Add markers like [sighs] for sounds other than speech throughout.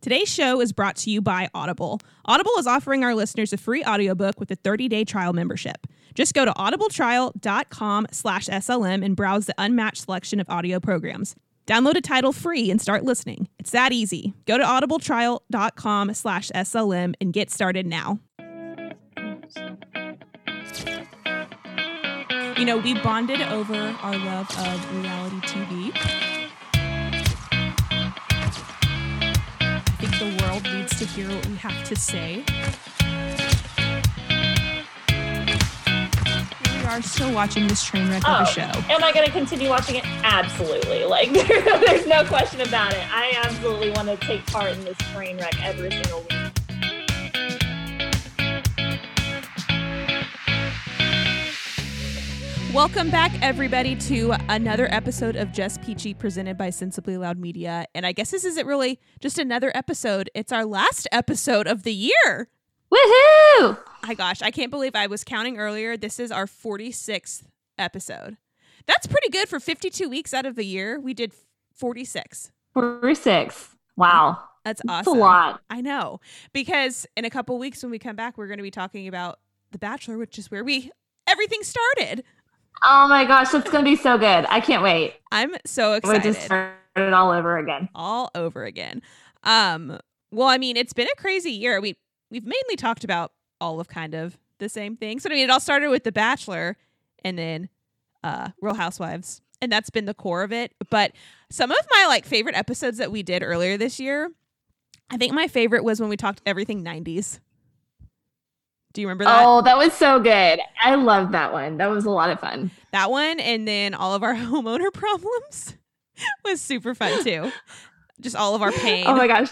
Today's show is brought to you by Audible. Audible is offering our listeners a free audiobook with a 30-day trial membership. Just go to audibletrial.com slash SLM and browse the unmatched selection of audio programs. Download a title free and start listening. It's that easy. Go to audibletrial.com slash SLM and get started now. You know, we bonded over our love of reality TV. The world needs to hear what we have to say. We are still watching this train wreck of a oh, show. Am I going to continue watching it? Absolutely. Like, [laughs] there's no question about it. I absolutely want to take part in this train wreck every single week. Welcome back, everybody, to another episode of Just Peachy presented by Sensibly Loud Media. And I guess this isn't really just another episode, it's our last episode of the year. Woohoo! My gosh, I can't believe I was counting earlier. This is our 46th episode. That's pretty good for 52 weeks out of the year. We did 46. 46. Wow. That's That's awesome. a lot. I know. Because in a couple weeks when we come back, we're going to be talking about The Bachelor, which is where we everything started. Oh my gosh, it's going to be so good. I can't wait. I'm so excited. We just start it all over again. all over again. Um, well, I mean, it's been a crazy year. We we've mainly talked about all of kind of the same things. But I mean, it all started with The Bachelor, and then uh, Real Housewives, and that's been the core of it. But some of my like favorite episodes that we did earlier this year, I think my favorite was when we talked everything '90s. Do you remember that? Oh, that was so good. I love that one. That was a lot of fun. That one, and then all of our [laughs] homeowner problems [laughs] was super fun too. Just all of our pain. Oh my gosh.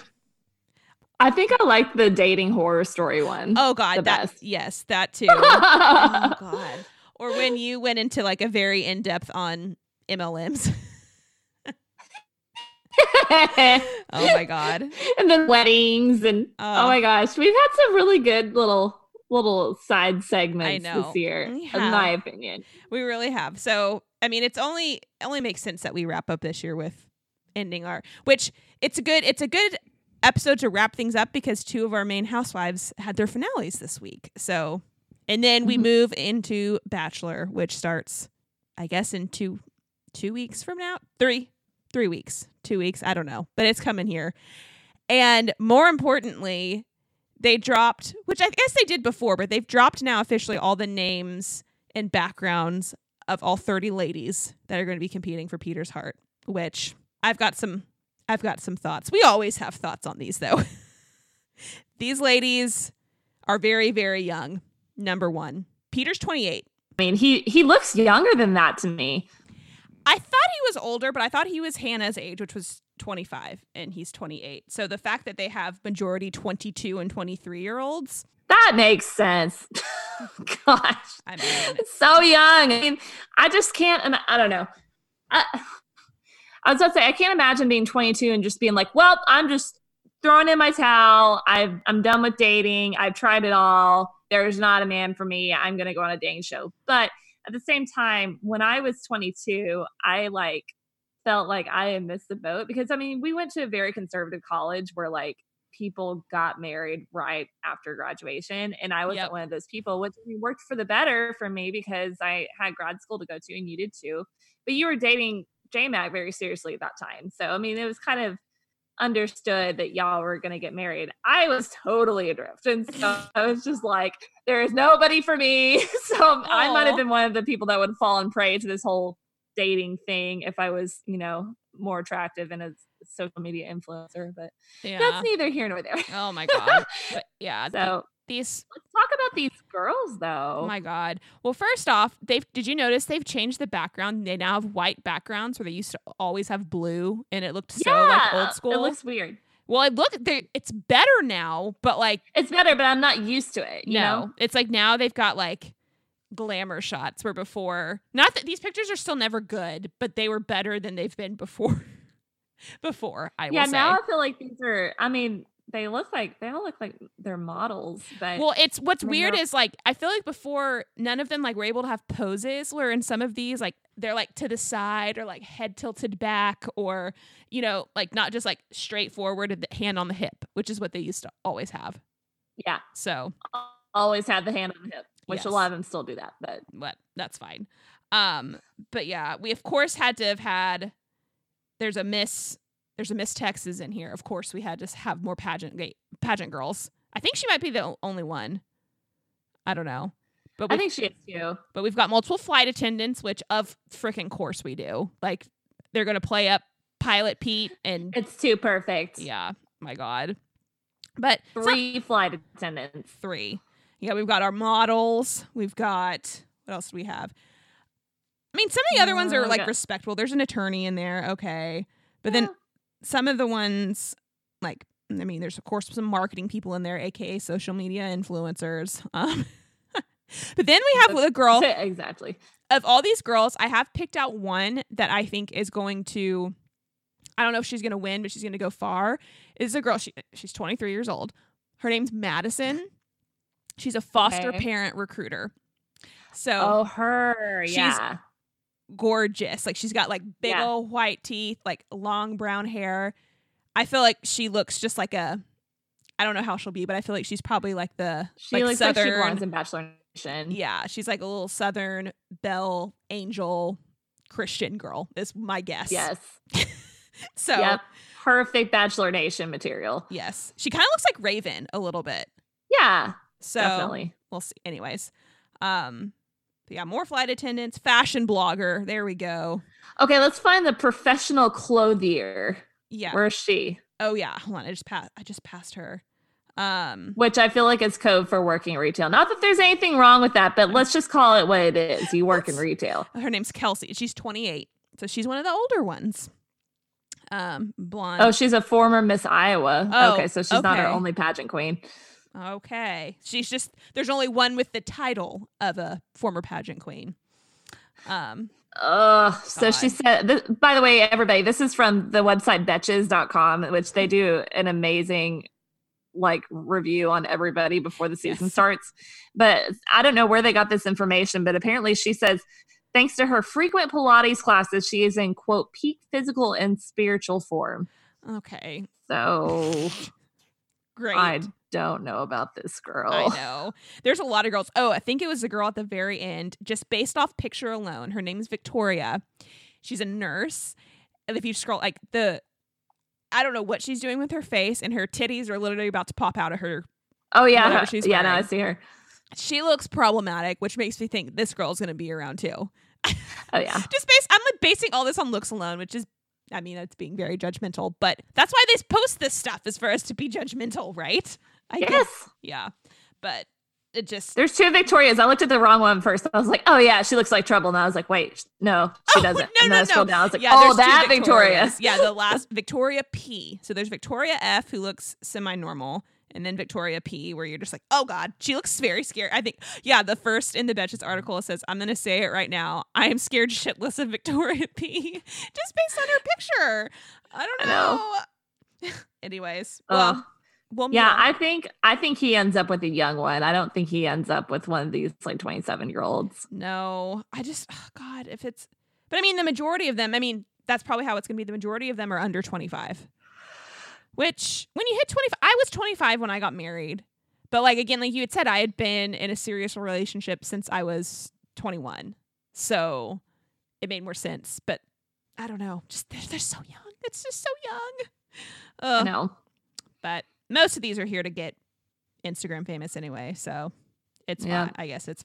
I think I like the dating horror story one. Oh God, the that best. yes, that too. [laughs] oh God. Or when you went into like a very in depth on MLMs. oh my God. and then weddings and Oh. oh my gosh, we've had some really good little little side segments this year, in my opinion. We really have. So I mean, it's only it only makes sense that we wrap up this year with ending our which it's a good it's a good episode to wrap things up because two of our main housewives had their finales this week. So and then we Mhm. move into Bachelor, which starts I guess in two two weeks from now. Three. Three weeks. Two weeks. I don't know. But it's coming here. And more importantly, they dropped, which I guess they did before, but they've dropped now officially all the names and backgrounds of all 30 ladies that are going to be competing for Peter's heart, which I've got some I've got some thoughts. We always have thoughts on these though. [laughs] these ladies are very very young. Number 1. Peter's 28. I mean, he he looks younger than that to me. I thought he was older, but I thought he was Hannah's age, which was 25 and he's 28. So the fact that they have majority 22 and 23 year olds, That makes sense. [laughs] Gosh, I mean, it's so young. I mean, I just can't. I don't know. I, [laughs] I was about to say I can't imagine being 22 and just being like, "Well, I'm just throwing in my towel. I've I'm done with dating. I've tried it all. There's not a man for me. I'm gonna go on a dating show." But at the same time, when I was 22, I like felt like I had missed the boat because I mean, we went to a very conservative college where like people got married right after graduation and I wasn't Yep. one of those people which worked for the better for me because I had grad school to go to and you did too but you were dating JMac very seriously at that time so I mean it was kind of understood that y'all were going to get married I was totally adrift and so I was just like there is nobody for me [laughs] so I might have been one of the people that would fall and prey to this whole dating thing if I was you know more attractive and a social media influencer but yeah. that's neither here nor there. Oh my god. [laughs] But yeah, So these let's talk about these girls though. oh my god. Well, first off, they've did you notice they've changed the background? They now have white backgrounds where they used to always have blue and it looked so like old school. It looks weird. well, it look it's better now, but like It's better, but I'm not used to it. You no. know? It's like now they've got like glamour shots where before not that these pictures are still never good, but they were better than they've been before. [laughs] before, I will Yeah, say. now I feel like these are I mean, they look like they all look like they're models, but Well, it's what's weird is like I feel like before none of them like were able to have poses where in some of these like they're like to the side or like head tilted back or you know like not just like straight forward the hand on the hip, which is what they used to always have. yeah, So always had the hand on the hip, which Yes. a lot of them still do that. But what that's fine. Um, but yeah, we of course had to have had. There's a Miss. There's a Miss Texas in here. Of course, we had to have more pageant ga- pageant girls. I think she might be the only one. I don't know, but I think she is too. but we've got multiple flight attendants, which of freaking course we do. Like they're gonna play up Pilot Pete and It's too perfect. yeah, my God. But Three flight attendants. three. Yeah, we've got our models. We've got what else do we have? I mean, some of the other ones are like respectable. There's an attorney in there, okay, but then Yeah. Some of the ones like I mean, there's of course some marketing people in there, aka social media influencers. Um, [laughs] but then we have the girl [laughs] exactly. of all these girls, I have picked out one that I think is going to. I don't know if she's going to win, but she's going to go far. Is a girl. She she's 23 years old. Her name's Madison. She's a foster Okay. parent recruiter. So Oh, her. Yeah. Gorgeous. Like she's got like big Yeah. old white teeth, like long brown hair. I feel like she looks just like a. I don't know how she'll be, but I feel like she's probably like the She like looks southern. like she belongs in Bachelor Nation. Yeah, she's like a little southern belle angel Christian girl. Is my guess. Yes. [laughs] So Yep. Perfect Bachelor Nation material. yes, she kind of looks like Raven a little bit. Yeah. So definitely. we'll see. Anyways, um, yeah, more flight attendants, fashion blogger. There we go. Okay, let's find the professional clothier. Yeah. Where is she? oh yeah. Hold on. I just passed. I just passed her. Um. Which I feel like is code for working retail. Not that there's anything wrong with that, but let's just call it what it is. You work in retail. Her name's Kelsey. She's 28, so she's one of the older ones. Um, blonde. Oh, she's a former Miss Iowa. Oh, okay, so she's not our only pageant queen. Okay. She's just there's only one with the title of a former pageant queen. Um Ugh. So she said, th- by the way, everybody, this is from the website betches.com, which they do an amazing like review on everybody before the season Yes. starts. But I don't know where they got this information, but apparently she says, thanks to her frequent Pilates classes, she is in quote peak physical and spiritual form. okay. So [laughs] Great. I don't know about this girl. I know. There's a lot of girls. Oh, I think it was the girl at the very end, just based off picture alone. Her name's Victoria. She's a nurse. And if you scroll like the I don't know what she's doing with her face and her titties are literally about to pop out of her. Oh yeah, she's yeah. No, I see her. She looks problematic, which makes me think this girl's going to be around too. [laughs] Oh yeah. just based I'm like basing all this on looks alone, which is I mean, that's being very judgmental, but that's why they post this stuff is for us to be judgmental, right? I guess. Yeah. But it just There's two Victorias. I looked at the wrong one first. I was like, oh yeah, she looks like trouble. And I was like, wait, no, she Oh, doesn't. [laughs] no, and no, I no. down. I was like, yeah, oh, that Victoria. Yeah, the [laughs] last Victoria P. So there's Victoria F who looks semi-normal, and then Victoria P where you're just like, oh god, she looks very scary. I think, yeah, the first in the Betches article says, I'm gonna say it right now. I am scared [laughs] shitless of Victoria P. just based on her picture. I don't I know. know. Anyways, well, we'll yeah. I think I think he ends up with a young one. I don't think he ends up with one of these like 27 year olds. No, I just, oh God, if it's, but I mean, the majority of them, I mean, that's probably how it's going to be. The majority of them are under 25, which when you hit 25, I was 25 when I got married. But like, again, like you had said, I had been in a serious relationship since I was 21. So it made more sense. But I don't know. Just, they're, they're so young. It's just so young. I Ugh. know. But most of these are here to get Instagram famous anyway, so it's Yeah. fine. I guess it's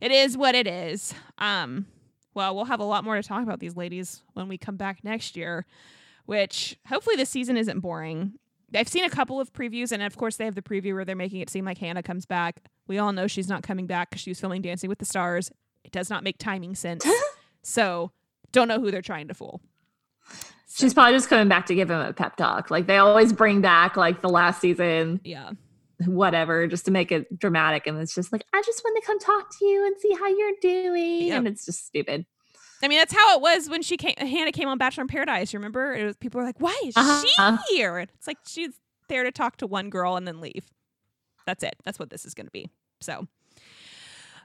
it is what it is. Um well, we'll have a lot more to talk about these ladies when we come back next year, which hopefully this season isn't boring. I've seen a couple of previews, and of course, they have the preview where they're making it seem like Hannah comes back. We all know she's not coming back because she was filming Dancing with the Stars. It does not make timing sense. [laughs] so, don't know who they're trying to fool. She's probably just coming back to give him a pep talk. Like they always bring back like the last season, Yeah. whatever, just to make it dramatic. And it's just like, I just want to come talk to you and see how you're doing. Yep. And it's just stupid. I mean, that's how it was when she came. Hannah came on Bachelor in Paradise. You remember, it was people were like, "Why is Uh-huh. she here?" It's like she's there to talk to one girl and then leave. That's it. That's what this is going to be. So,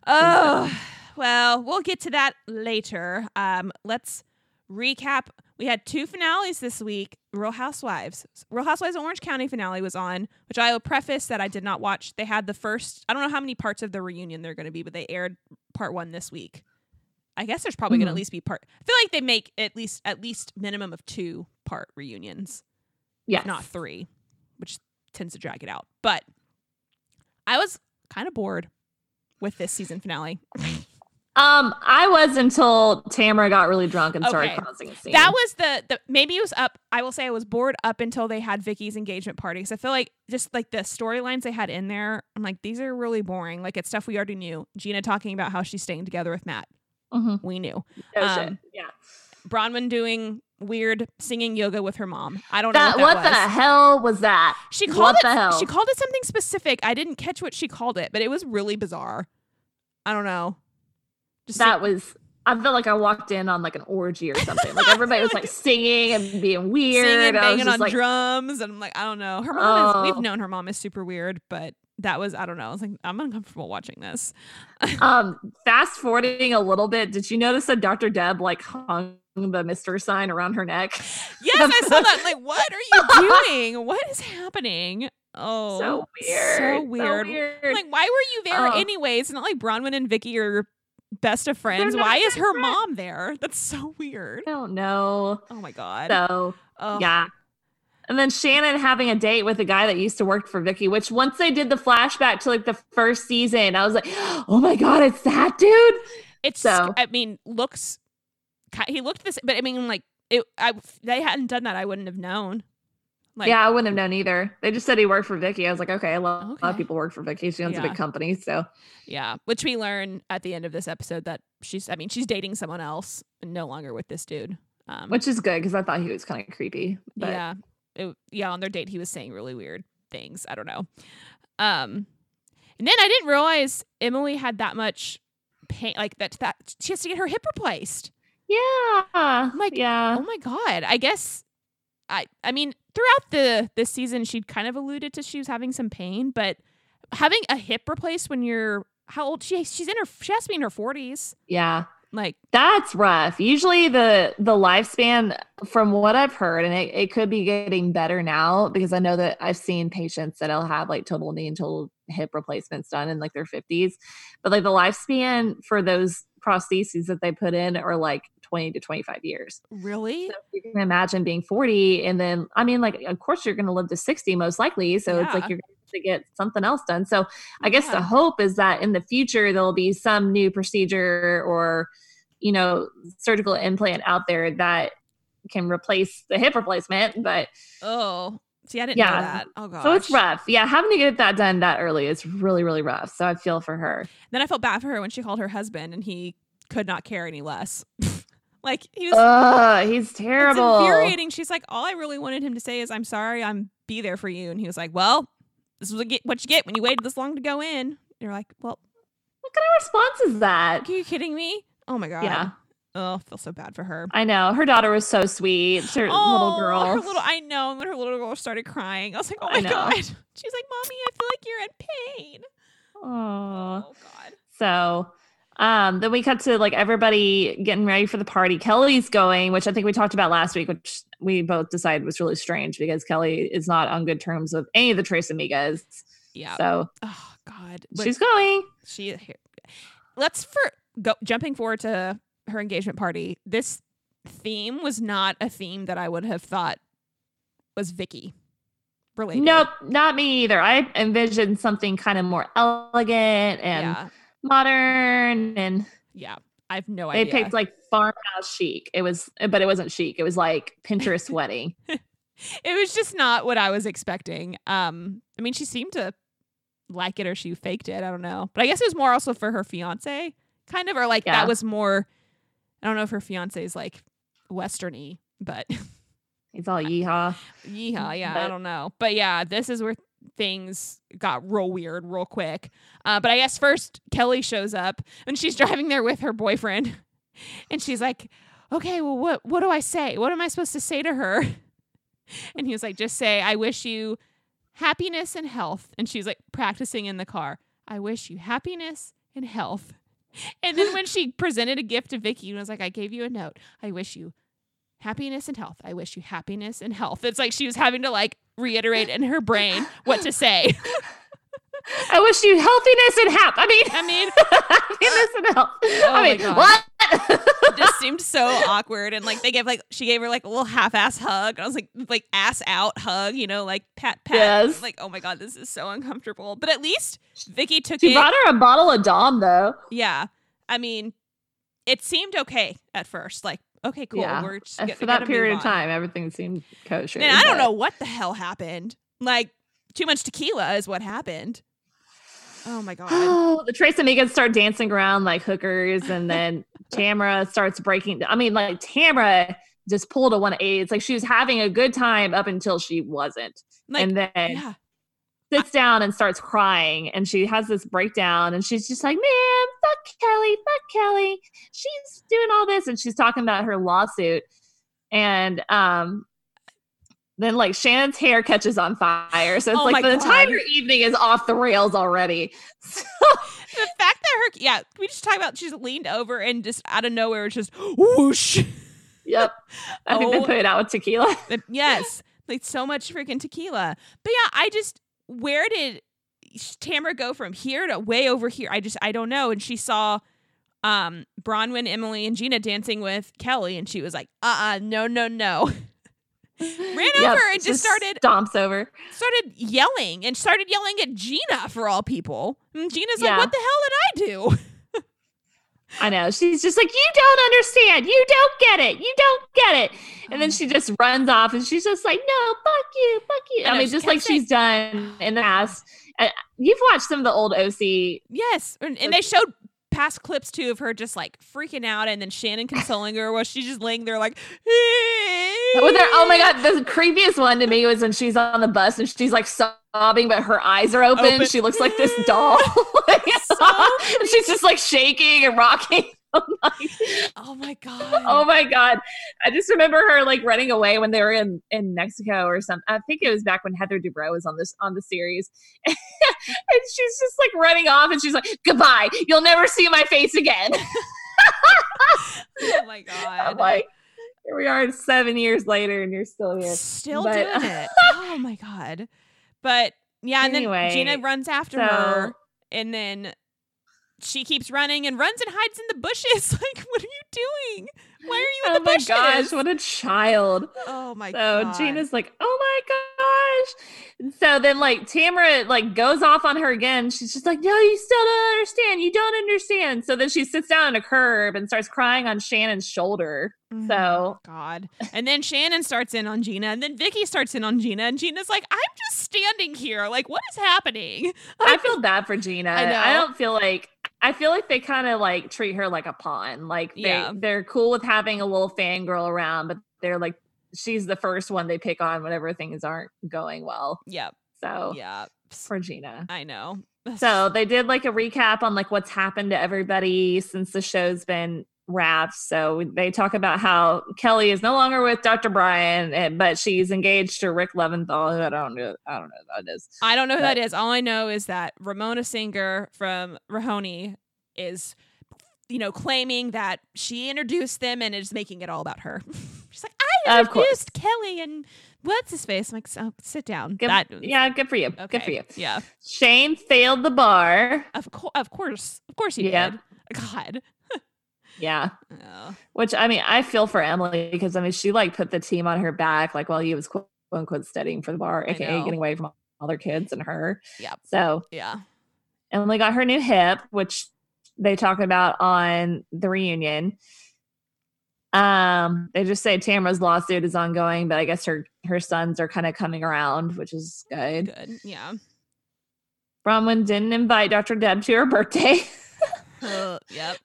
oh, well, we'll get to that later. Um, let's recap. We had two finales this week. Real Housewives, Real Housewives of Orange County finale was on, which I will preface that I did not watch. They had the first. I don't know how many parts of the reunion they're going to be, but they aired part one this week. I guess there's probably going to at hmm. least be part. I feel like they make at least at least minimum of two part reunions Yes. if not three, which tends to drag it out. But I was kind of bored with this season finale. [laughs] Um, I was until Tamara got really drunk and started Okay. causing a scene. That was the, the maybe it was up. I will say I was bored up until they had Vicki's engagement party because I feel like just like the storylines they had in there, I'm like these are really boring. Like it's stuff we already knew. Gina talking about how she's staying together with Matt, Mhm. we knew. No um. Yeah. Braunwyn doing weird singing yoga with her mom. I don't know That, what what that the was. hell was that? She called what it. the hell? She called it something specific. I didn't catch what she called it, but it was really bizarre. I don't know. Just that was. I felt like I walked in on like an orgy or something. Like everybody was like singing and being [laughs] weird. singing, banging on like, drums, and I'm like, I don't know. Her mom is. Oh. We've known her mom is super weird, but that was I don't know. I was like, I'm uncomfortable watching this. [laughs] um, fast forwarding a little bit. Did you notice that Dr. Deb like hung the Mister sign around her neck? Yes, I saw that. Like, [laughs] what are you doing? What is happening? Oh, so weird. So weird. weird. Like, why were you there Oh. anyways? It's not like Braunwyn and Vicki are best of friends. Why is her friends. mom there? [laughs] That's so weird. I don't know. Oh my god. So oh. yeah. And then Shannon having a date with a guy that used to work for Vicki, which once they did the flashback to like the first season, I was like, [gasps] oh my God, it's that dude. It's. So- I mean, looks. He looked this, but I mean, like it. I. They hadn't done that. I wouldn't have known. Like, yeah, I wouldn't have known either. They just said he worked for Vicki. I was like, okay, a lot, a lot of people work for Vicki. She owns a big company. So Yeah, which we learn at the end of this episode that she's. I mean, she's dating someone else, and no longer with this dude. Um, which is good because I thought he was kind of creepy. But yeah, it, yeah. On their date, he was saying really weird things. I don't know. Um, and then I didn't realize Emily had that much pain. Like that. That she has to get her hip replaced. yeah. Like, yeah. Oh my god. I guess. I. I mean, throughout the this season, she'd kind of alluded to she was having some pain, but having a hip replaced when you're how old she she's in her she has to be in her forties. Yeah. Like That's rough. Usually the the lifespan from what I've heard, and it, it could be getting better now because I know that I've seen patients that'll have like total knee and total hip replacements done in like their 50s. But like the lifespan for those prostheses that they put in are like 20 to 25 years. really. So you can imagine being 40 and then I mean like of course you're gonna live to 60 most likely. So it's like you're gonna get something else done. So I guess Yeah. the hope is that in the future there'll be some new procedure or you know surgical implant out there that can replace the hip replacement. But Oh, see, I didn't know that. Oh gosh. so it's rough. Yeah, having to get that done that early is really, really rough. So I feel for her. Then I felt bad for her when she called her husband, and he could not care any less. [laughs] like he was. Ugh, he's it's terrible. infuriating. She's like, all I really wanted him to say is, "I'm sorry, I'm be there for you," and he was like, "Well, this is what you get- what you get when you waited this long to go in." You're like, "Well, What kind of response is that? are you kidding me?" Oh my god. Yeah. Oh, I feel so bad for her. I know. Her daughter was so sweet. Her little Oh, girl. Her little. I know. And When her little girl started crying, I was like, "Oh my god." [laughs] She's like, "Mommy, I feel like you're in pain." Aw. Oh god. So um then we cut to like everybody getting ready for the party. Kelly's going, which I think we talked about last week, which we both decided was really strange because Kelly is not on good terms with any of the Tres Amigas. Yeah. So Oh god. But- she's going. she here. Let's for go jumping forward to her engagement party. This theme was not a theme that I would have thought was Vicki related. Nope, not me either. I envisioned something kind of more elegant and yeah, modern and yeah. I have no they idea. They picked like farmhouse chic. It was but it wasn't chic. It was like Pinterest wedding. [laughs] it was just not what I was expecting. Um, I mean, she seemed to like it or she faked it. I don't know, but I guess it was more also for her fiance, kind of, or like Yeah. that was more. I don't know if her fiance is like westerny, but It's all yeehaw. [laughs] Yeehaw, yeah, I don't know. But yeah, this is where things got real weird real quick. Uh, but I guess first Kelly shows up and she's [laughs] driving there with her boyfriend. [laughs] And she's like, Okay, well what what do I say? What am I supposed to say to her? [laughs] And he was like, just say, I wish you happiness and health. And she's like practicing in the car. I wish you happiness and health. And then when she presented a gift to Vicki and was like, I gave you a note. I wish you happiness and health. I wish you happiness and health. It's like she was having to like reiterate in her brain what to say. [laughs] I wish you healthiness and hap. I mean, I mean, [laughs] happiness and health. Oh I mean, what? it just seemed so awkward and like they gave like she gave her like a little half-ass hug and i was like like ass out hug you know like pat pat Yes. like oh my god this is so uncomfortable but at least vicki took she it brought her a bottle of Dom though. yeah i mean it seemed okay at first like okay cool Yeah. we're just And g- For that period of time, everything seemed kosher. and i don't but- know what the hell happened like too much tequila is what happened oh my god Oh, the Tres Amigas start dancing around like hookers, and [laughs] then Tamara starts breaking. I mean, like Tamara just pulled a 180. It's like she was having a good time up until she wasn't, like and then yeah sits down and starts crying, and she has this breakdown, and she's just like, "Man, fuck Kelly, fuck Kelly. She's doing all this," and she's talking about her lawsuit, and um. Then like Shannon's hair catches on fire. So it's Oh like the God. entire evening is off the rails already. [laughs] the fact that her yeah we just talk about she's leaned over and just out of nowhere it's just whoosh Yep. I think Oh. they put it out with tequila. Yes like so much freaking tequila but yeah i just where did tamara go from here to way over here? I just i don't know. And she saw um braunwyn emily and gina dancing with kelly and she was like uh-uh no no no. [laughs] Ran over and just started stomps over. started yelling and started yelling at gina for all people. And gina's Yeah. like what the hell did i do [laughs] I know. She's just like, you don't understand. You don't get it. You don't get it. And then she just runs off and she's just like, no, fuck you, fuck you. I I, know, mean, just like saying- she's done in the past. Uh, you've watched some of the old OC. Yes, and, and they showed past clips too of her just like freaking out, and then Shannon consoling her while she's just laying there like. With her, oh my god, the creepiest one to me was when she's on the bus and she's like sobbing, but her eyes are open. Open. She looks like this doll. [laughs] [laughs] and she's just like shaking and rocking. [laughs] Like, Oh my god! Oh my god! I just remember her like running away when they were in in Mexico or something. I think it was back when Heather Dubrow was on this on the series, [laughs] and she's just like running off, and she's like, "Goodbye, you'll never see my face again." oh my I'm god! like, here we are, seven years later, and you're still here. Still But- doing it. Oh my god! But yeah, and Anyway, then Gina runs after so- her, and then she keeps running and runs and hides in the bushes. [laughs] Like, what are you doing? Why are you in Oh the my bushes? gosh, what a child! oh my so god! Gina's like, "Oh my gosh!" So then, like Tamara, like goes off on her again. She's just like, "No, you still don't understand. You don't understand." So then she sits down on a curb and starts crying on Shannon's shoulder. Mhm. So God. And then Shannon starts in on Gina, and then Vicki starts in on Gina, and Gina's like, I'm just standing here. Like, what is happening? [laughs] I feel bad for Gina. I. I don't feel like. I feel like they kind of like treat her like a pawn. Like they, Yeah. they're cool with having a little fangirl around, but they're like, she's the first one they pick on whenever things aren't going well. Yep. So Yeah. for Gina. I know. So [laughs] they did like a recap on like what's happened to everybody since the show's been wrapped. So they talk about how Kelly is no longer with Dr. Brian, eh, but she's engaged to Rick Leventhal. Who I don't know. I don't know who that is. I don't know who but- that is. All I know is that Ramona Singer from RHONY is, you know, claiming that she introduced them and is making it all about her. [laughs] She's like, I course. introduced Kelly and what's his face? I'm like, so, sit down. Good, that, yeah, good for you. Okay. Good for you. Yeah. Shane failed the bar. Of, co- of course. Of course he Yeah. did. God. Yeah. Oh. Which I mean, I feel for Emily because I mean, she like put the team on her back, like while he was quote unquote studying for the bar, aka getting away from all their kids and her. Yeah. So Yeah. Emily got her new hip, which they talk about on the reunion. Um, they just say Tamara's lawsuit is ongoing, but I guess her her sons are kind of coming around, which is good. Good. Yeah. Braunwyn didn't invite Dr. Deb to her birthday, Uh, yep.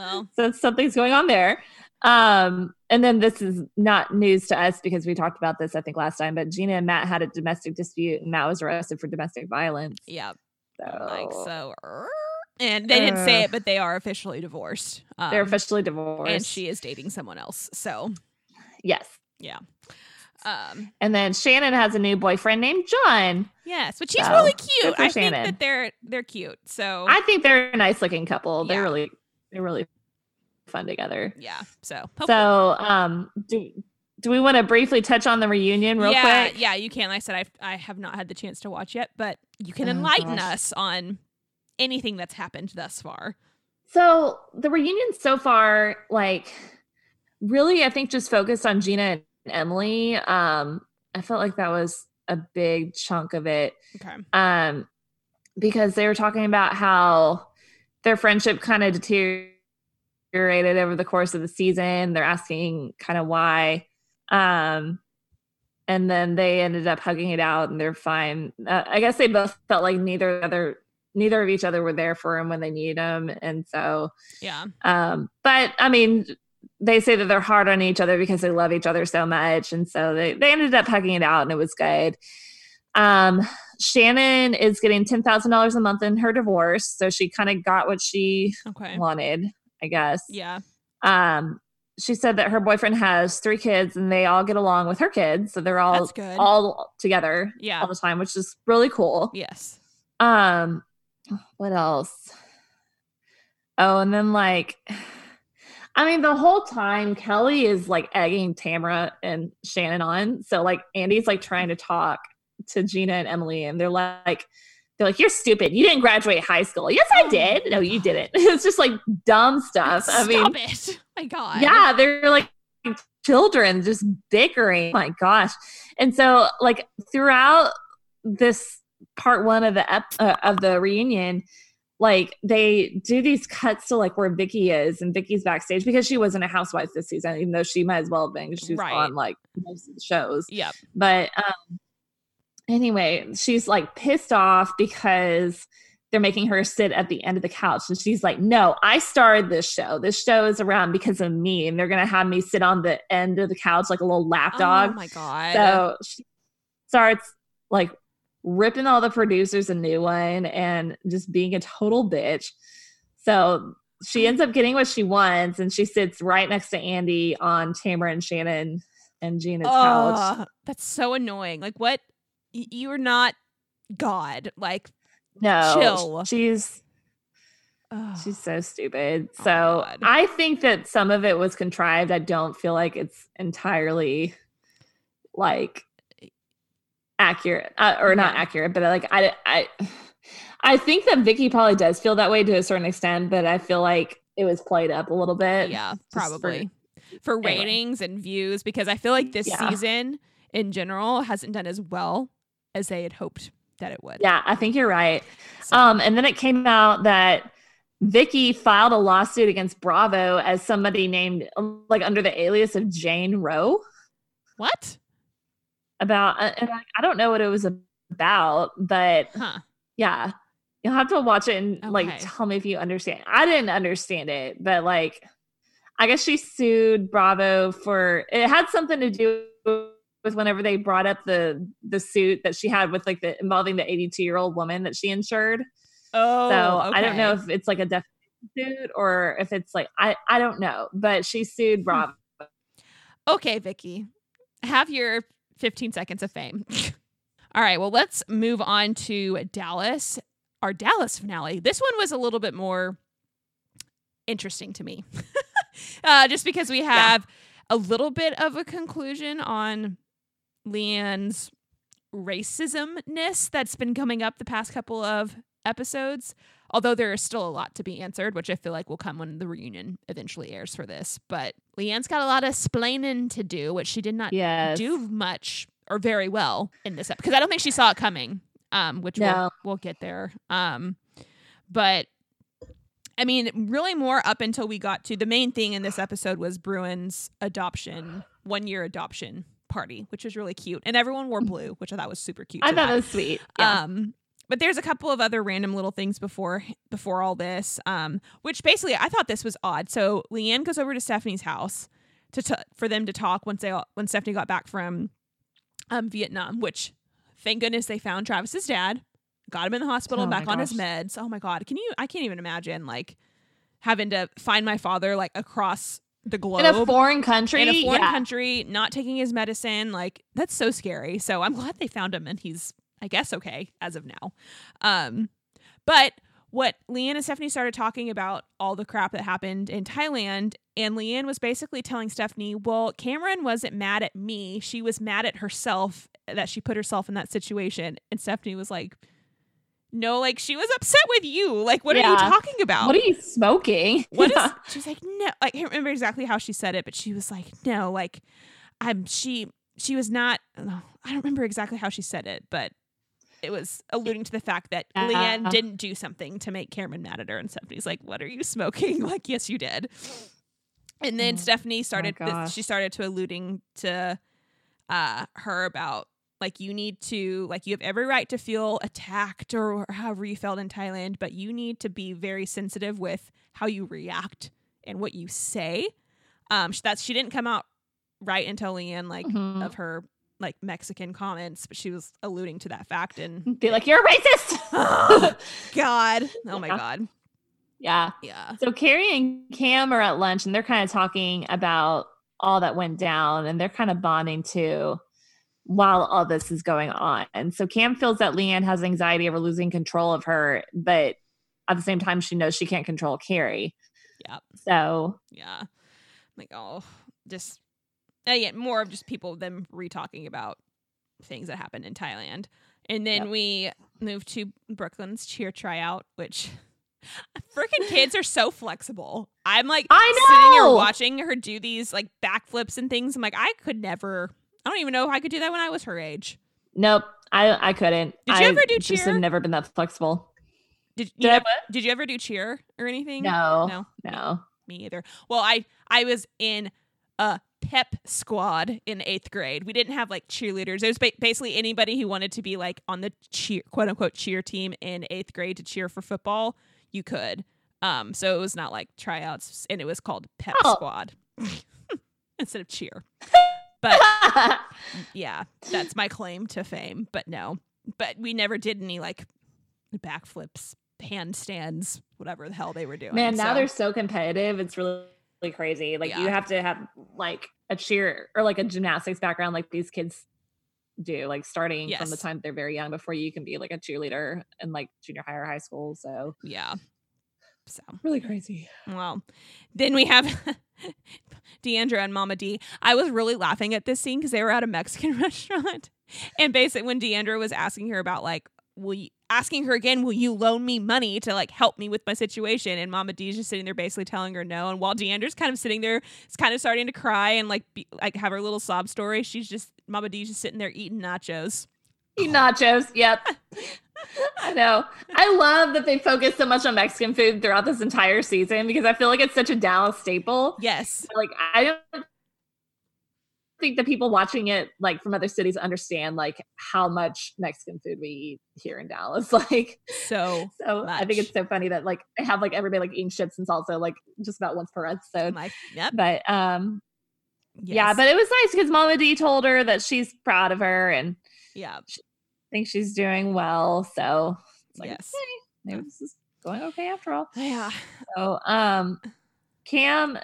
Well, so something's going on there. Um, and then this is not news to us because we talked about this, I think, last time. But Gina and Matt had a domestic dispute, and Matt was arrested for domestic violence. yeah. So, Like so. er, And they didn't say it, but they are officially divorced. Um, they're officially divorced. and she is dating someone else. So yes. Yeah. Um, And then Shannon has a new boyfriend named John. yes, but she's So, really cute. I think that they're they're cute. So I think they're a nice looking couple. They're Yeah. really they're really fun together. yeah. So hopefully- So um do do we want to briefly touch on the reunion real yeah, quick? yeah. You can. Like I said, I I have not had the chance to watch yet, but you can Oh, enlighten gosh. us on anything that's happened thus far. So the reunion so far, like really, I think just focused on Gina and Emily. Um, I felt like that was a big chunk of it. Okay. Um, because they were talking about how their friendship kind of deteriorated over the course of the season. They're asking kind of why. Um, and then they ended up hugging it out and they're fine. Uh, I guess they both felt like neither other neither of each other were there for him when they need him, and so. Yeah. Um, but I mean, they say that they're hard on each other because they love each other so much, and so they they ended up hugging it out, and it was good. Um, Shannon is getting ten thousand dollars a month in her divorce, so she kind of got what she Okay. wanted, I guess. Yeah. Um, she said that her boyfriend has three kids, and they all get along with her kids, so they're all all together Yeah. all the time, which is really cool. Yes. Um, what else? Oh, and then like, I mean, the whole time Kelly is like egging Tamara and Shannon on. So like, Andy's like trying to talk to Gina and Emily, and they're like, they're like, "You're stupid. You didn't graduate high school." Yes, I Oh did. No, you didn't. [laughs] It's just like dumb stuff. I mean, it. [laughs] My God. yeah, they're like children just bickering. my gosh. And so like throughout this part 1 of the ep- uh, of the reunion like they do these cuts to like where Vicki is and Vicki's backstage because she wasn't a housewife this season even though she might as well have been 'cause she was Right. on like most of the shows Yep. but um anyway she's like pissed off because they're making her sit at the end of the couch and she's like no i started this show this show is around because of me and they're gonna have me sit on the end of the couch like a little lap oh dog Oh my God. so she starts like ripping all the producers a new one and just being a total bitch so she ends up getting what she wants and she sits right next to andy on tamara and shannon and gina's couch that's so annoying. Like, what? Y- you are not God. Like, No, Chill. she's she's so stupid. Oh So God. I think that some of it was contrived. I don't feel like it's entirely like accurate uh, or not accurate, but like I I I think that Vicki probably does feel that way to a certain extent, but I feel like it was played up a little bit. yeah, for- probably for, anyway. ratings and views because I feel like this Yeah. season in general hasn't done as well as they had hoped that it would. Yeah, I think you're right. So- Um, and then it came out that Vicki filed a lawsuit against Bravo as somebody named like under the alias of Jane Rowe what? about, uh, and I, I don't know what it was about, but Huh? yeah, you'll have to watch it and like tell me if you understand. I didn't understand it, but like, I guess she sued Bravo for it had something to do with whenever they brought up the the suit that she had with like the involving the 82 year old woman that she insured. Oh, So I don't know if it's like a defamation suit or if it's like I I don't know, but she Hmm. sued Rob. Okay, Vicki, have your 15 seconds of fame. [laughs] All right, well, let's move on to Dallas, our Dallas finale. This one was a little bit more interesting to me, [laughs] uh, just because we have a little bit of a conclusion on LeeAnne's racismness that's been coming up the past couple of episodes. Although there is still a lot to be answered, which I feel like will come when the reunion eventually airs for this. But LeeAnne's got a lot of splaining to do, which she did not Yes. do much or very well in this episode because I don't think she saw it coming. Um, which we'll, we'll get there. Um, but I mean, really more up until we got to the main thing in this episode was Bruin's adoption, one year adoption party, which was really cute, and everyone wore blue, which I thought was super cute. I thought that. was sweet. Yeah. Um, but there's a couple of other random little things before before all this, um, which basically I thought this was odd. So LeeAnne goes over to Stephanie's house to t- for them to talk once they all, when Stephanie got back from um, Vietnam. Which, thank goodness, they found Travis's dad, got him in the hospital, Oh back on his meds. Oh my god, can you? I can't even imagine like having to find my father like across the globe in a foreign country. in a foreign yeah. country, not taking his medicine. Like that's so scary. So I'm glad they found him and he's I guess okay as of now. Um but what LeeAnne and Stephanie started talking about all the crap that happened in Thailand and LeeAnne was basically telling Stephanie, "Well, Kameron wasn't mad at me. She was mad at herself that she put herself in that situation." And Stephanie was like, "No, like she was upset with you. Like what are you talking about?" What are you smoking? [laughs] What is? Yeah. She's like, no. I can't remember exactly how she said it, but she was like, no. Like, I'm. She. She was not. oh, I don't remember exactly how she said it, but it was alluding to the fact that Yeah. LeeAnne didn't do something to make Kameron mad at her, and Stephanie's like, "What are you smoking?" [laughs] Like, yes, you did. And then Oh, Stephanie started. she started to alluding to uh, her about like you need to like you have every right to feel attacked or however you felt in Thailand, but you need to be very sensitive with how you react and what you say. Um, that's she didn't come out right until LeeAnne like Mhm. of her like Mexican comments, but she was alluding to that fact and [laughs] Be like, you're a racist. oh, [laughs] God, oh my Yeah. God, yeah. yeah, So Kary and Kam are at lunch and they're kind of talking about all that went down and they're kind of bonding too while all this is going on. And so Kam feels that LeeAnne has anxiety over losing control of her, but at the same time, she knows she can't control Kary. Yep. So yeah. Like oh, just uh, yeah, more of just people them re-talking about things that happened in Thailand, and then Yep. we moved to Brooklyn's cheer tryout, which. [laughs] Freaking kids are so flexible. I'm like I sitting here know! watching her do these like backflips and things. I'm like, I could never. I don't even know if I could do that when I was her age. nope, I I couldn't. Did you I ever do cheer? Just have never been that flexible. Did you? Did I ever, did you ever do cheer or anything? No, No. no. me either. Well, I I was in a pep squad in eighth grade. We didn't have like cheerleaders. It was ba- basically anybody who wanted to be like on the cheer quote unquote cheer team in eighth grade to cheer for football. You could. Um, so it was not like tryouts, and it was called pep Oh. squad [laughs] instead of cheer. [laughs] But [laughs] yeah, that's my claim to fame. But no, but we never did any like backflips, handstands, whatever the hell they were doing. Man, now So- they're so competitive. It's really, really crazy. Like you have to have like a cheer or like a gymnastics background, like these kids do, like starting from the Yes. time they're very young before you can be like a cheerleader in like junior high or high school. So yeah. So really crazy. Well, then we have [laughs] D'Andra and Mama D. I was really laughing at this scene because they were at a Mexican [laughs] restaurant. And basically, when D'Andra was asking her about, like, will you, asking her again, will you loan me money to, like, help me with my situation? And Mama D's just sitting there basically telling her no. And while D'Andra's kind of sitting there, it's kind of starting to cry and, like, be, like have her little sob story, she's just, Mama D's just sitting there eating nachos. Eat nachos. Yep. [laughs] [laughs] I know. I love that they focus so much on Mexican food throughout this entire season because I feel like it's such a Dallas staple. Yes. Like I don't think the people watching it like from other cities understand like how much Mexican food we eat here in Dallas. [laughs] Like So, so I think it's so funny that like I have like everybody like eating chips and salsa like just about once per episode. like, yep. But um yeah, but it was nice because Mama D told her that she's proud of her and yeah. Thinks she's doing well. So it's like Yes. okay, maybe this is going okay after all. Yeah. So um Kam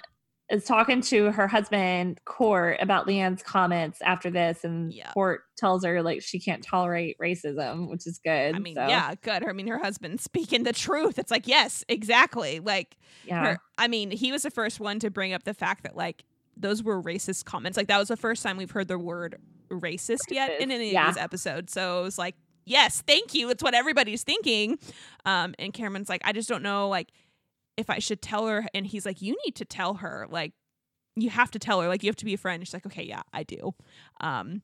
is talking to her husband Court about LeeAnne's comments after this, and Yeah. Court tells her like she can't tolerate racism, which is good. I mean, so, yeah, good. I mean, her husband speaking the truth. It's like, yes, exactly. Like, yeah, her, I mean, he was the first one to bring up the fact that like those were racist comments. Like that was the first time we've heard the word racist, yet in any yeah. of these episodes. So it was like, yes, thank you. It's what everybody's thinking. Um, and Kameron's like, I just don't know, like, if I should tell her. And he's like, you need to tell her. Like, you have to tell her. Like, you have to be a friend. She's like, okay, yeah, I do. Um,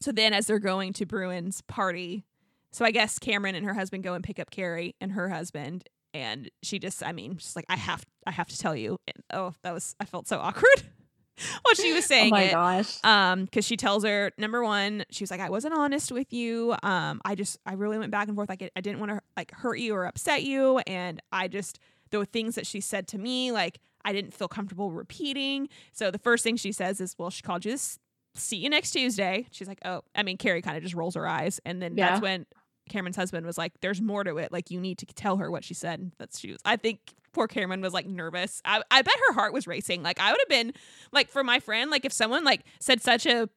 so then as they're going to Bruin's party, so I guess Kameron and her husband go and pick up Kary and her husband, and she just, I mean, she's like, I have, I have to tell you. And, oh, that was, I felt so [laughs] awkward [laughs] while she was oh saying my it. gosh, Um, because she tells her number one, she was like, I wasn't honest with you. Um, I just, I really went back and forth. Like, I didn't want to like hurt you or upset you, and I just the things that she said to me, like I didn't feel comfortable repeating. So the first thing she says is, "Well, she called you this. See you next Tuesday." She's like, "Oh, I mean." Kary kind of just rolls her eyes, and then Yeah. that's when Kameron's husband was like, "There's more to it. Like you need to tell her what she said." And That's she was. I think poor Kameron was like nervous. I, I bet her heart was racing. Like I would have been like for my friend, like if someone like said such a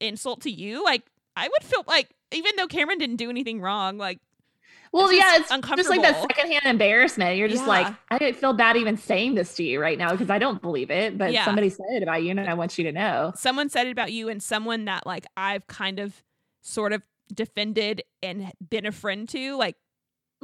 insult to you, like I would feel like even though Kameron didn't do anything wrong, like Well, It's yeah, it's just like that secondhand embarrassment. You're just Yeah. like, I don't feel bad even saying this to you right now because I don't believe it, but Yeah. somebody said it about you and I want you to know. someone said it about you and someone that like I've kind of sort of defended and been a friend to, like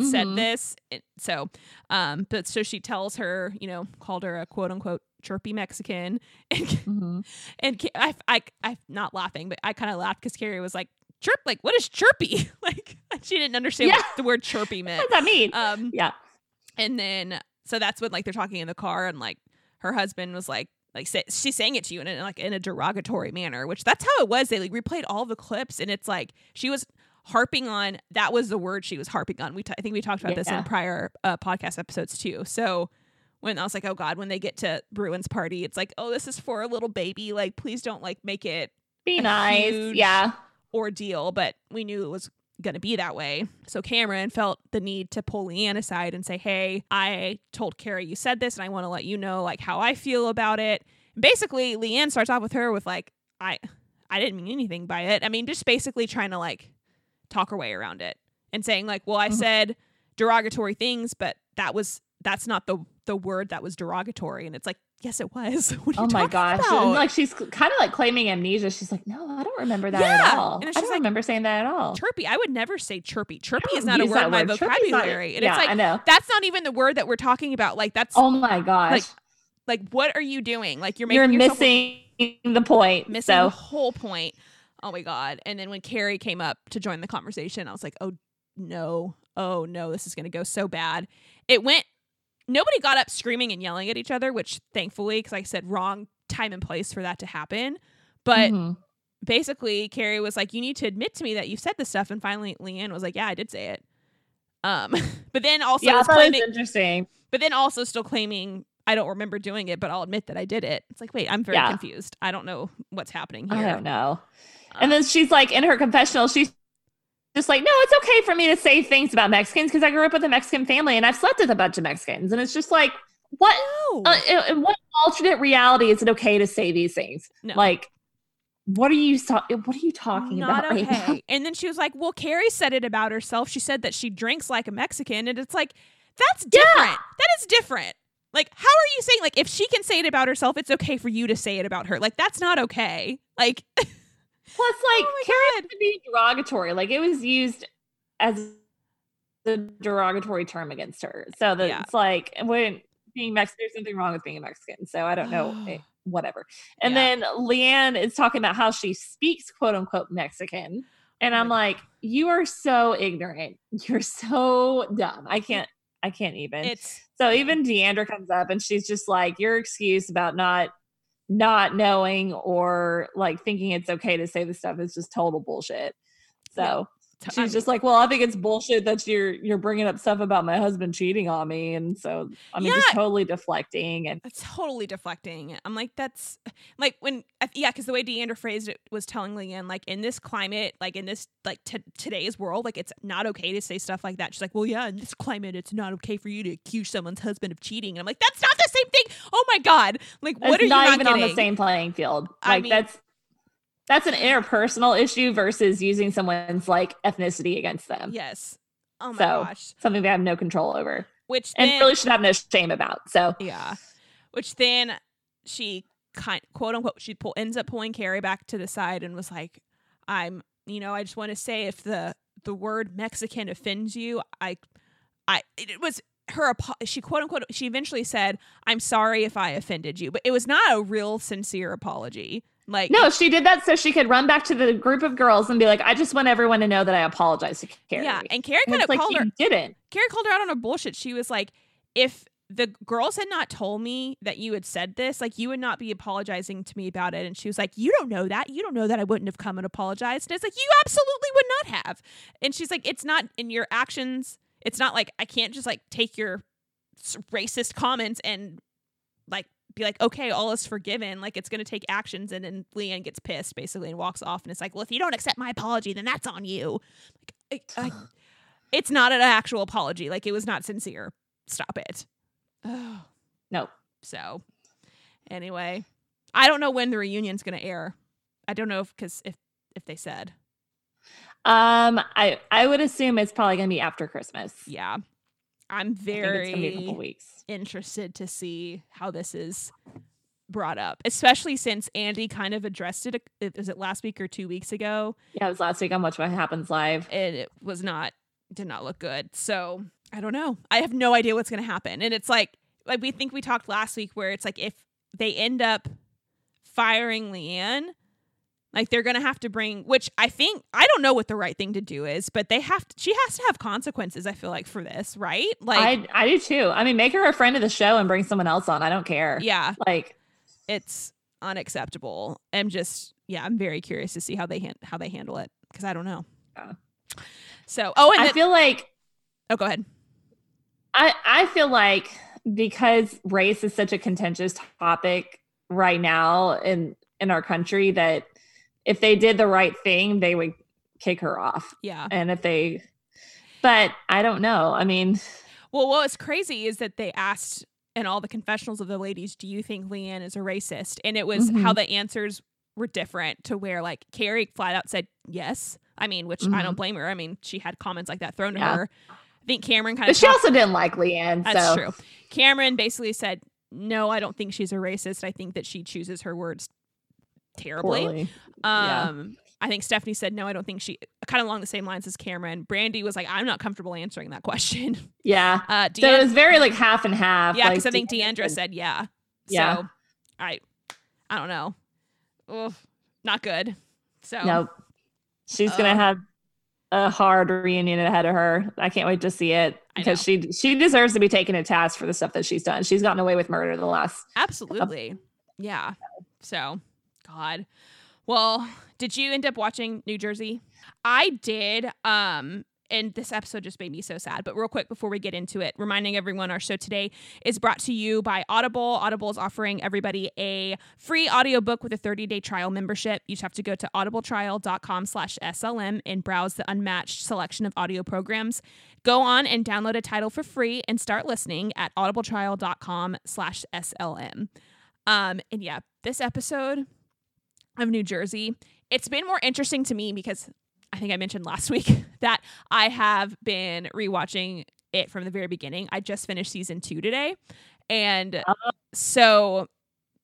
said Mhm. this. It- So, um, but so she tells her, you know, called her a quote unquote chirpy Mexican. [laughs] And, Mhm. and I, I, I'm not laughing, but I kind of laughed because Kary was like, chirp, like, what is chirpy? [laughs] like, [laughs] she didn't understand Yeah. what the word chirpy What meant. does that mean? Um, yeah. and then so that's when like they're talking in the car and like her husband was like like say, she's saying it to you in a, like in a derogatory manner which that's how it was they like replayed all the clips and it's like she was harping on that was the word she was harping on we t- i think we talked about this in prior uh, podcast episodes too so when i was like oh god when they get to bruin's party it's like oh this is for a little baby like please don't like make it Be a nice. Yeah. ordeal, but we knew it was going to be that way. So Kameron felt the need to pull LeeAnne aside and say, Hey, I told Kary you said this and I want to let you know like how I feel about it. And basically, LeeAnne starts off with her with like, I I didn't mean anything by it. I mean, just basically trying to like talk her way around it and saying like, well, I Mhm. said derogatory things, but that was that's not the the word that was derogatory. And it's like, yes, it was. [laughs] What are Oh you my gosh. about? And like she's kind of like claiming amnesia. She's like, no, I don't remember that Yeah. at all. And I don't like, remember saying that at all. chirpy. I would never say chirpy. Chirpy is not a word in my word. Chirpy's not- vocabulary. and yeah, it's like I know. that's not even the word that we're talking about. Like that's Oh my gosh. like like what are you doing? Like you're You're making yourself missing the point. missing the whole point. Oh my god! And then when Kary came up to join the conversation, I was like, oh no, oh no, this is gonna go so bad. It went. Nobody got up screaming and yelling at each other, which thankfully, because I said wrong time and place for that to happen. But Mhm. basically Kary was like, "You need to admit to me that you said this stuff." And finally, LeeAnne was like, "Yeah, I did say it." Um, [laughs] but then also yeah, claiming, interesting. but then also still claiming I don't remember doing it, but I'll admit that I did it. It's like, wait, I'm very Yeah. confused. I don't know what's happening here. I don't know. And then she's like in her confessional, she's just like, no, it's okay for me to say things about Mexicans because I grew up with a Mexican family and I've slept with a bunch of Mexicans. And it's just like, what? no, Uh, in- what alternate reality is it okay to say these things? No. Like, what are you what are you talking not about right okay. and then she was like, well, Kary said it about herself. She said that she drinks like a Mexican, and it's like, that's different. That is different. Like, how are you saying like if she can say it about herself, it's okay for you to say it about her? Like, that's not okay. Like, [laughs] Plus, like, Oh my Kary God. to be derogatory. Like, it was used as the derogatory term against her. So that Yeah. it's like, when being Mexican, there's something wrong with being a Mexican. So I don't know. [gasps] eh, Whatever. And Yeah. then LeeAnne is talking about how she speaks quote unquote Mexican. And I'm like, you are so ignorant. [laughs] You're so dumb. I can't, I can't even. it's So even D'Andra comes up and she's just like, your excuse about not not knowing or like thinking it's okay to say this stuff is just total bullshit. So t- I she's mean, just like, well, I think it's bullshit that you're you're bringing up stuff about my husband cheating on me, and so I mean, just totally deflecting and totally deflecting. I'm like, that's like when, yeah, because the way D'Andra phrased it was telling LeeAnne, like, in this climate, like in this, like t- today's world, like it's not okay to say stuff like that. She's like, well, yeah, in this climate, it's not okay for you to accuse someone's husband of cheating. And I'm like, that's not the same thing. Oh my God. Like, what it's are not you even not on the same playing field. I Like mean- that's that's an interpersonal issue versus using someone's like ethnicity against them. Yes. Oh my So, gosh. Something they have no control over Which and really should have no shame about. So Yeah. Which then she kind quote unquote she pull, ends up pulling Kary back to the side and was like, "I'm, you know, I just want to say if the the word Mexican offends you, I, I it was." Her she quote unquote she eventually said I'm sorry if I offended you but it was not a real sincere apology like No, she did that so she could run back to the group of girls and be like, I just want everyone to know that I apologize to Kary. yeah and Kary kind of like called her didn't. Kary called her out on her bullshit. She was like, if the girls had not told me that you had said this, like you would not be apologizing to me about it. And she was like, You don't know that. You don't know that I wouldn't have come and apologized. And it's like, You absolutely would not have. And she's like, It's not in your actions. It's not like I can't just like take your racist comments and like be like, okay, all is forgiven. Like it's gonna take actions, and then LeeAnne gets pissed basically and walks off. And it's like, well, if you don't accept my apology, then that's on you. Like, I, I, it's not an actual apology. Like it was not sincere. Stop it. Oh, Nope. so anyway, I don't know when the reunion's going to air. I don't know if because if if they said, Um, I I would assume it's probably gonna be after Christmas. yeah, I'm I think it's gonna be a couple very weeks. interested to see how this is brought up, especially since Andy kind of addressed it. uh, it last week or two weeks ago? Yeah, it was last week on Watch What Happens Live. and it was not did not look good. So I don't know. I have no idea what's gonna happen. And it's like like we think we talked last week where it's like if they end up firing LeeAnne, like they're gonna have to bring which I think I don't know what the right thing to do is, but they have to she has to have consequences, I feel like, for this, right? Like I I do too. I mean, make her a friend of the show and bring someone else on. I don't care. yeah, Like it's unacceptable. I'm just yeah, I'm very curious to see how they han- how they handle it because I don't know. Yeah. So oh and I feel like oh go ahead. I I feel like because race is such a contentious topic right now in in our country that if they did the right thing, they would kick her off. Yeah. And if they but I don't know. I mean, Well, what's crazy is that they asked in all the confessionals of the ladies, "Do you think LeeAnne is a racist?" And it was Mhm. how the answers were different. To where like Kary flat out said yes. I mean, which I don't blame her. I mean, she had comments like that thrown to her. I think Kameron kind but of. she also didn't like LeeAnne. that's so true. Kameron basically said, "No, I don't think she's a racist. I think that she chooses her words terribly." poorly. Yeah. Um, I think Stephanie said, "No, I don't think she." Kind of along the same lines as Kameron. Brandi was like, "I'm not comfortable answering that question." Yeah. [laughs] Uh, So it was very like half and half. Yeah, like, because I think D'Andra said yeah. Yeah. So I I don't know. Ugh, not good. So Nope. She's Uh, gonna have a hard reunion ahead of her. I can't wait to see it because she she deserves to be taken to task for the stuff that she's done. She's gotten away with murder the last. absolutely. Yeah. So God. Well, did you end up watching New Jersey? I did. Um and this episode just made me so sad. But real quick before we get into it, reminding everyone our show today is brought to you by Audible. Audible is offering everybody a free audiobook with a 30-day trial membership. You just have to go to audibletrial.com slash SLM and browse the unmatched selection of audio programs. Go on and download a title for free and start listening at audibletrial.com slash SLM. Um, and yeah, this episode of New Jersey, it's been more interesting to me because I think I mentioned last [laughs] week that I have been rewatching it from the very beginning. I just finished season two today. And so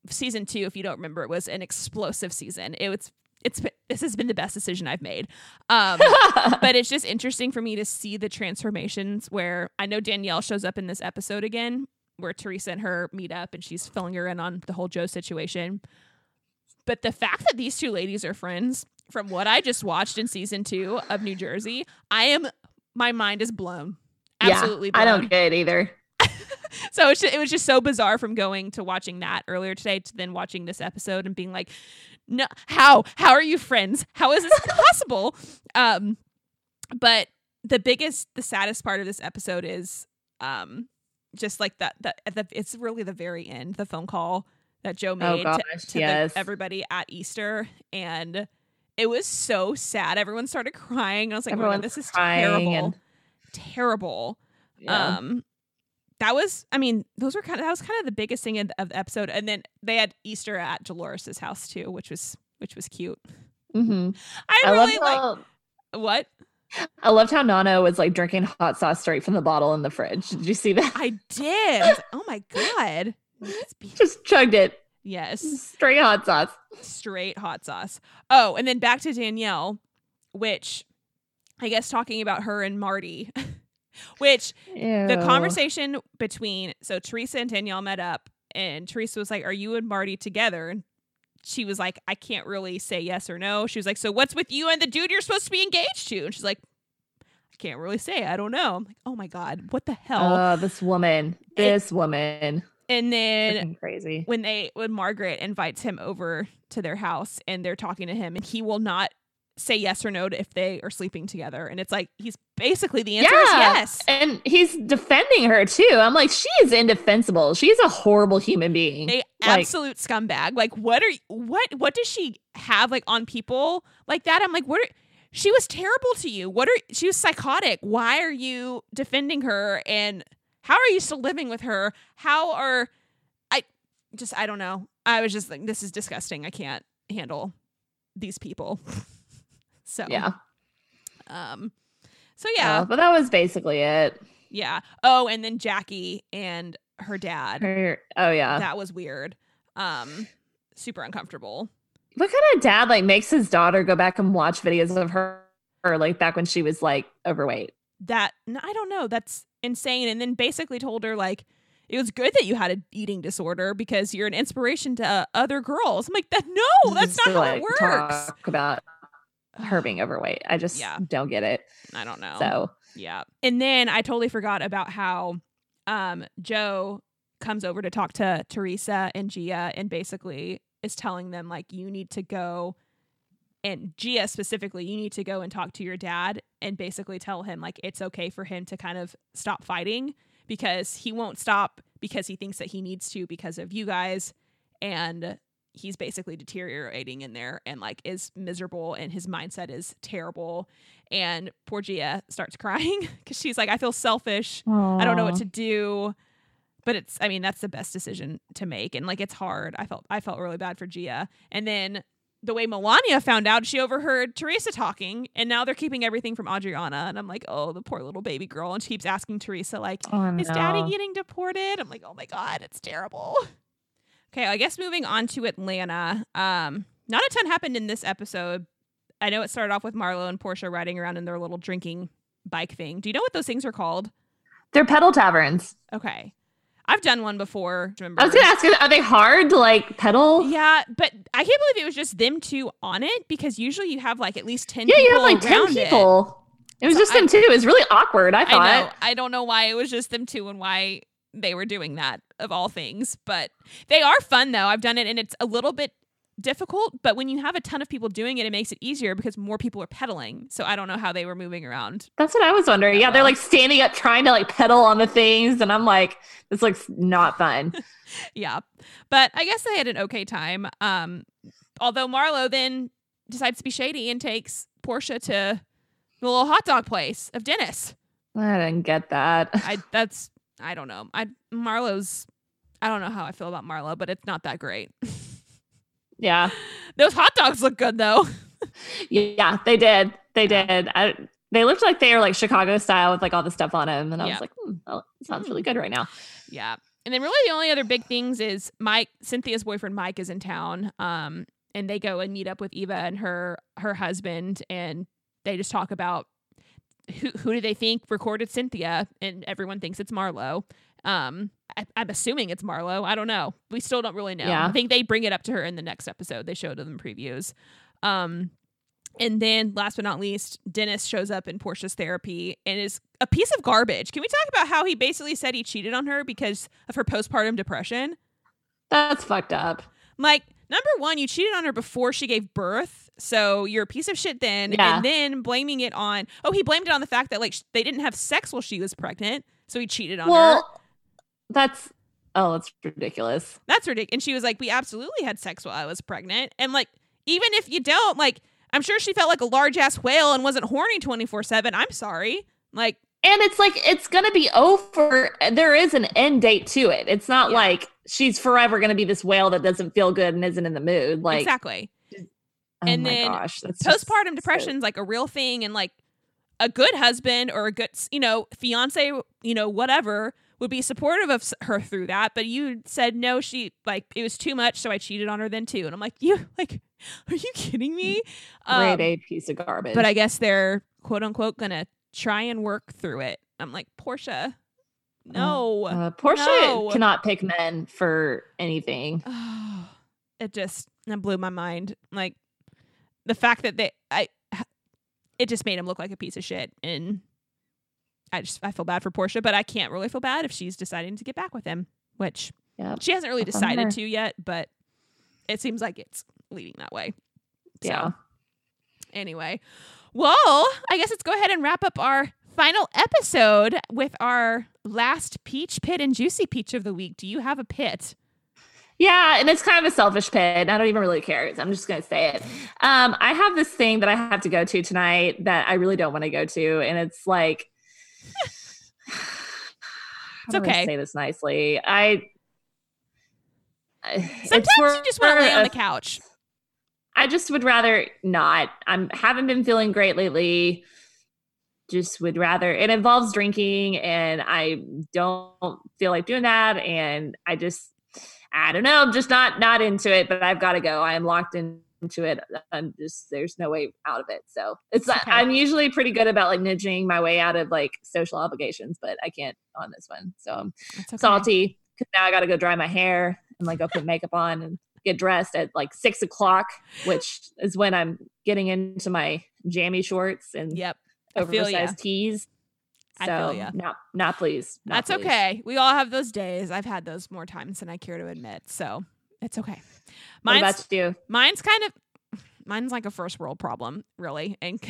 season two, if you don't remember, it was an explosive season. It was it's been- this has been the best decision I've made. Um [laughs] but it's just interesting for me to see the transformations where I know Danielle shows up in this episode again, where Teresa and her meet up and she's filling her in on the whole Joe situation. But the fact that these two ladies are friends, from what I just watched in season two of New Jersey, I am my mind is blown. Absolutely Yeah, I don't get it either. [laughs] So it's ju- it was just so bizarre from going to watching that earlier today to then watching this episode and being like, no, how? How are you friends? How is this [laughs] possible? Um, but the biggest, the saddest part of this episode is, um, just like that. That at the it's really the very end, the phone call that Joe Oh made gosh, to, to yes. the, everybody at Easter, and it was so sad. Everyone started crying. I was like, oh Everyone's this is terrible, and- terrible Yeah. um that was i mean those were kind of that was kind of the biggest thing of, of the episode and then they had easter at dolores's house too which was which was cute Mhm. i, I really like how what I loved how Nana was like drinking hot sauce straight from the bottle in the fridge. Did you see that? i did I was like, oh my god Just chugged it yes straight hot sauce. straight hot sauce oh and then back to danielle which i guess talking about her and marty [laughs] which the conversation between so Teresa and Danielle met up and Teresa was like, Are you and Marty together? And she was like, I can't really say yes or no. She was like, So what's with you and the dude you're supposed to be engaged to? And she's like, I can't really say. I don't know. I'm like, Oh my God, what the hell? Oh, this woman. This woman. And then Freaking crazy. when they when Margaret invites him over to their house and they're talking to him and he will not say yes or no to if they are sleeping together. And it's like he's basically the answer is yes. And he's defending her too. I'm like, she is indefensible. She's a horrible human being. a Like- absolute scumbag. Like what are what what does she have like on people like that? I'm like, what are she was terrible to you. What are she was psychotic. Why are you defending her and how are you still living with her? How are I just I don't know. I was just like this is disgusting. I can't handle these people. [laughs] so Yeah. um so yeah. Oh, but that was basically it. Yeah. Oh, and then Jackie and her dad. Her, oh yeah. That was weird. Um super uncomfortable. what kind of dad like makes his daughter go back and watch videos of her, her like back when she was like overweight? That I don't know, that's insane and then basically told her like it was good that you had an eating disorder because you're an inspiration to uh, other girls. I'm like that no, that's not to, how it works. Talk about her being [sighs] overweight. I just Yeah. don't get it. I don't know. So Yeah. And then I totally forgot about how um Joe comes over to talk to Teresa and Gia and basically is telling them like you need to go and Gia specifically you need to go and talk to your dad and basically tell him like it's okay for him to kind of stop fighting because he won't stop because he thinks that he needs to because of you guys and he's basically deteriorating in there and like is miserable and his mindset is terrible and poor Gia starts [laughs] crying because she's like, I feel selfish. I don't know what to do. But it's, I mean, that's the best decision to make. And like, it's hard. I felt, I felt really bad for Gia. And then the way Milania found out, she overheard Teresa talking and now they're keeping everything from Audriana. And I'm like, oh, the poor little baby girl. And she keeps asking Teresa, like, Oh, is no. daddy getting deported? I'm like, oh my God, it's terrible. Okay, I guess moving on to Atlanta. Um, not a ton happened in this episode. I know it started off with Marlo and Porsha riding around in their little drinking bike thing. Do you know what those things are called? They're pedal taverns. Okay. I've done one before. Remember? I was gonna ask, are they hard to like pedal? Yeah, but I can't believe it was just them two on it because usually you have like at least 10 Yeah, people you have like ten around it. people. It, was So just I- them two. It was really awkward. I I thought. know. I don't know why it was just them two and why they were doing that of all things, but they are fun though. I've done it and it's a little bit difficult, but when you have a ton of people doing it, it makes it easier because more people are pedaling. So I don't know how they were moving around. That's what I was wondering. Yeah, they're like standing up trying to like pedal on the things, and I'm like, this looks not fun. [laughs] Yeah. But I guess they had an okay time. Um although Marlo then decides to be shady and takes Porsha to the little hot dog place of Dennis. I didn't get that. I that's I don't know. I Marlo's I don't know how I feel about Marlo, but it's not that great. [laughs] Yeah, Those hot dogs look good though. yeah, they did. They did. I, they looked like they were like Chicago style with like all the stuff on them, and I Yeah. was like, hmm, that sounds Hmm. really good right now. Yeah. And then really the only other big things is Mike Cynthia's boyfriend Mike is in town. Um and they go and meet up with Eva and her her husband and they just talk about who who do they think recorded Cynthia and everyone thinks it's Marlo. Um I, I'm assuming it's Marlo. I don't know. We still don't really know. Yeah. I think they bring it up to her in the next episode. They showed them previews. Um and then last but not least, Dennis shows up in Porsha's therapy and is a piece of garbage. Can we talk about how he basically said he cheated on her because of her postpartum depression? That's fucked up. Like, number one, you cheated on her before she gave birth. So you're a piece of shit then. Yeah. And then blaming it on, oh, he blamed it on the fact that, like, sh- they didn't have sex while she was pregnant. So he cheated on her. That's oh, that's ridiculous. That's ridiculous. And she was like, we absolutely had sex while I was pregnant. And, like, even if you don't, like, I'm sure she felt like a large ass whale and wasn't horny 24 7. I'm sorry. Like, And it's like it's gonna be over. There is an end date to it. It's not Yeah. like she's forever gonna be this whale that doesn't feel good and isn't in the mood. Like, exactly. oh And then gosh, postpartum depression is like a real thing and like a good husband or a good you know fiance you know whatever would be supportive of her through that but you said no she like it was too much so i cheated on her then too and i'm like you like [laughs] are you kidding me Grade Um, A piece of garbage. but i guess they're quote unquote gonna try and work through it i'm like porsha no uh, Porsha no. cannot pick men for anything. [sighs] it just it blew my mind. Like the fact that they, I, [sighs] it just made him look like a piece of shit, and I just I feel bad for Porsha, but I can't really feel bad if she's deciding to get back with him, which Yep. she hasn't really on decided to yet, but it seems like it's leading that way. So, Yeah. Anyway, well, I guess let's go ahead and wrap up our final episode with our last peach pit and juicy peach of the week. Do you have a pit? Yeah, and it's kind of a selfish pit. I don't even really care. I'm just going to say it. Um, I have this thing that I have to go to tonight that I really don't want to go to, and it's like How do I okay. say this nicely. I. I- Sometimes for- you just want to lay on the couch. I just would rather not. I'm haven't been feeling great lately. Just would rather it involves drinking and I don't feel like doing that and I just I don't know, I'm just not not into it, but I've got to go. I am locked in, into it. Uh, I'm just there's no way out of it. So it's uh, Okay. I'm usually pretty good about like nudging my way out of like social obligations, but I can't on this one. So I'm okay. salty because now I got to go dry my hair and like go put makeup on and get dressed at like six o'clock, which is when I'm getting into my jammy shorts and Yep. I feel ya. oversized tees. I So feel ya. not not please. Not That's okay. We all have those days. I've had those more times than I care to admit. So it's okay. [laughs] What Mine's about you? mine's kind of mine's like a first world problem, really. And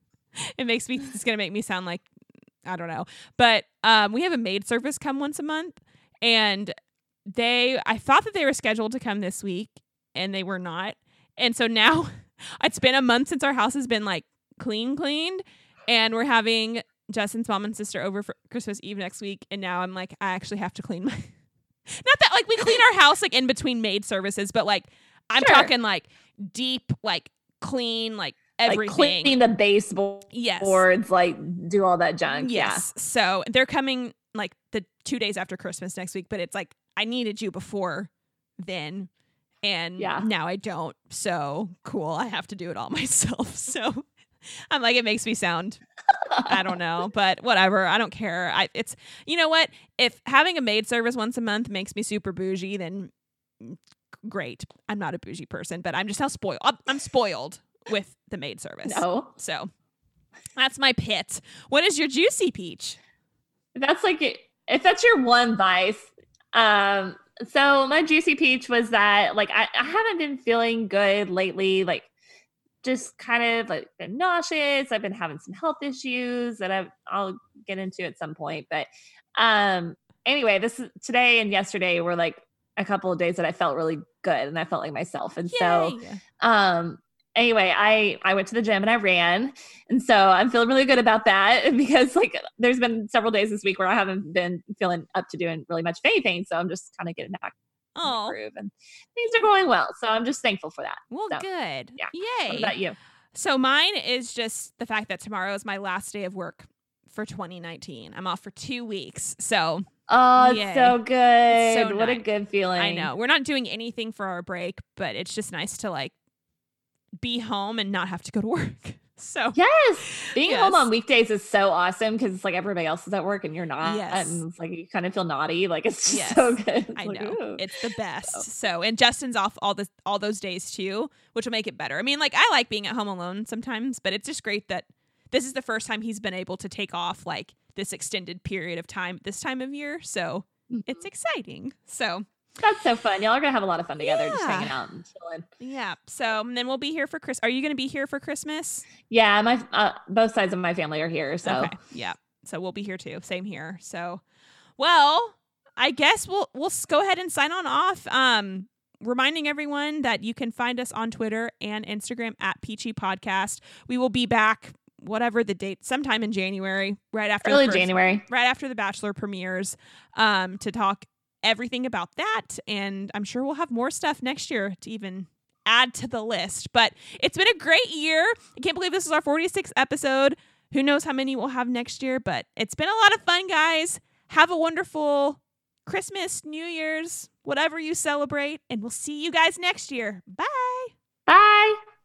[laughs] it makes me it's gonna make me sound like I don't know. But um we have a maid service come once a month and they I thought that they were scheduled to come this week and they were not. And so now [laughs] it's been a month since our house has been like clean cleaned and we're having Justin's mom and sister over for Christmas Eve next week and now I'm like I actually have to clean my Not that like we clean our house like in between maid services, but like I'm Sure. talking like deep like clean like everything. Like clean the baseboards, yes. like do all that junk. Yes. So they're coming like the two days after Christmas next week, but it's like I needed you before then. And Yeah. now I don't. So cool. I have to do it all [laughs] myself. So I'm like, it makes me sound, I don't know, but whatever. I don't care. I it's you know what? If having a maid service once a month makes me super bougie, then great. I'm not a bougie person, but I'm just how spoiled. I'm, I'm spoiled with the maid service. No, So that's my pit. What is your juicy peach? that's like if that's your one vice. Um, so my juicy peach was that like I, I haven't been feeling good lately. Like just kind of like been nauseous. I've been having some health issues that I, I'll get into at some point. But um, anyway, this is today and yesterday were like a couple of days that I felt really good and I felt like myself. And so um anyway i i went to the gym and i ran and so i'm feeling really good about that [laughs] because like there's been several days this week where i haven't been feeling up to doing really much of anything so i'm just kind of getting back Oh, groove and things are going well so i'm just thankful for that well, So, good. yeah. Yay. what about you So mine is just the fact that tomorrow is my last day of work for 2019. I'm off for two weeks. So oh it's so good so what a good feeling I know we're not doing anything for our break, but it's just nice to like be home and not have to go to [laughs] work. [laughs] So yes being home on weekdays is so awesome because it's like everybody else is at work and you're not Yes. and it's like you kind of feel naughty like it's just Yes. so good It's I like, know it's the best. So and Justin's off all the all those days too, which will make it better. I mean, like I like being at home alone sometimes, but it's just great that this is the first time he's been able to take off like this extended period of time this time of year. So mm-hmm. it's exciting. So That's so fun. Y'all are gonna have a lot of fun together, just hanging out and chilling. yeah. So then we'll be here for Chris. Are you going to be here for Christmas? Yeah, my uh, both sides of my family are here, so Okay. Yeah. So we'll be here too. Same here. So, well, I guess we'll we'll go ahead and sign on off. Um, reminding everyone that you can find us on Twitter and Instagram at Peachy Podcast. We will be back whatever the date, sometime in January, right after the early first- January. right after the Bachelor premieres, um, to talk everything about that. And I'm sure we'll have more stuff next year to even add to the list. But it's been a great year. I can't believe this is our 46th episode. Who knows how many we'll have next year, but it's been a lot of fun, guys. Have a wonderful Christmas, New Year's, whatever you celebrate, and we'll see you guys next year. Bye. Bye.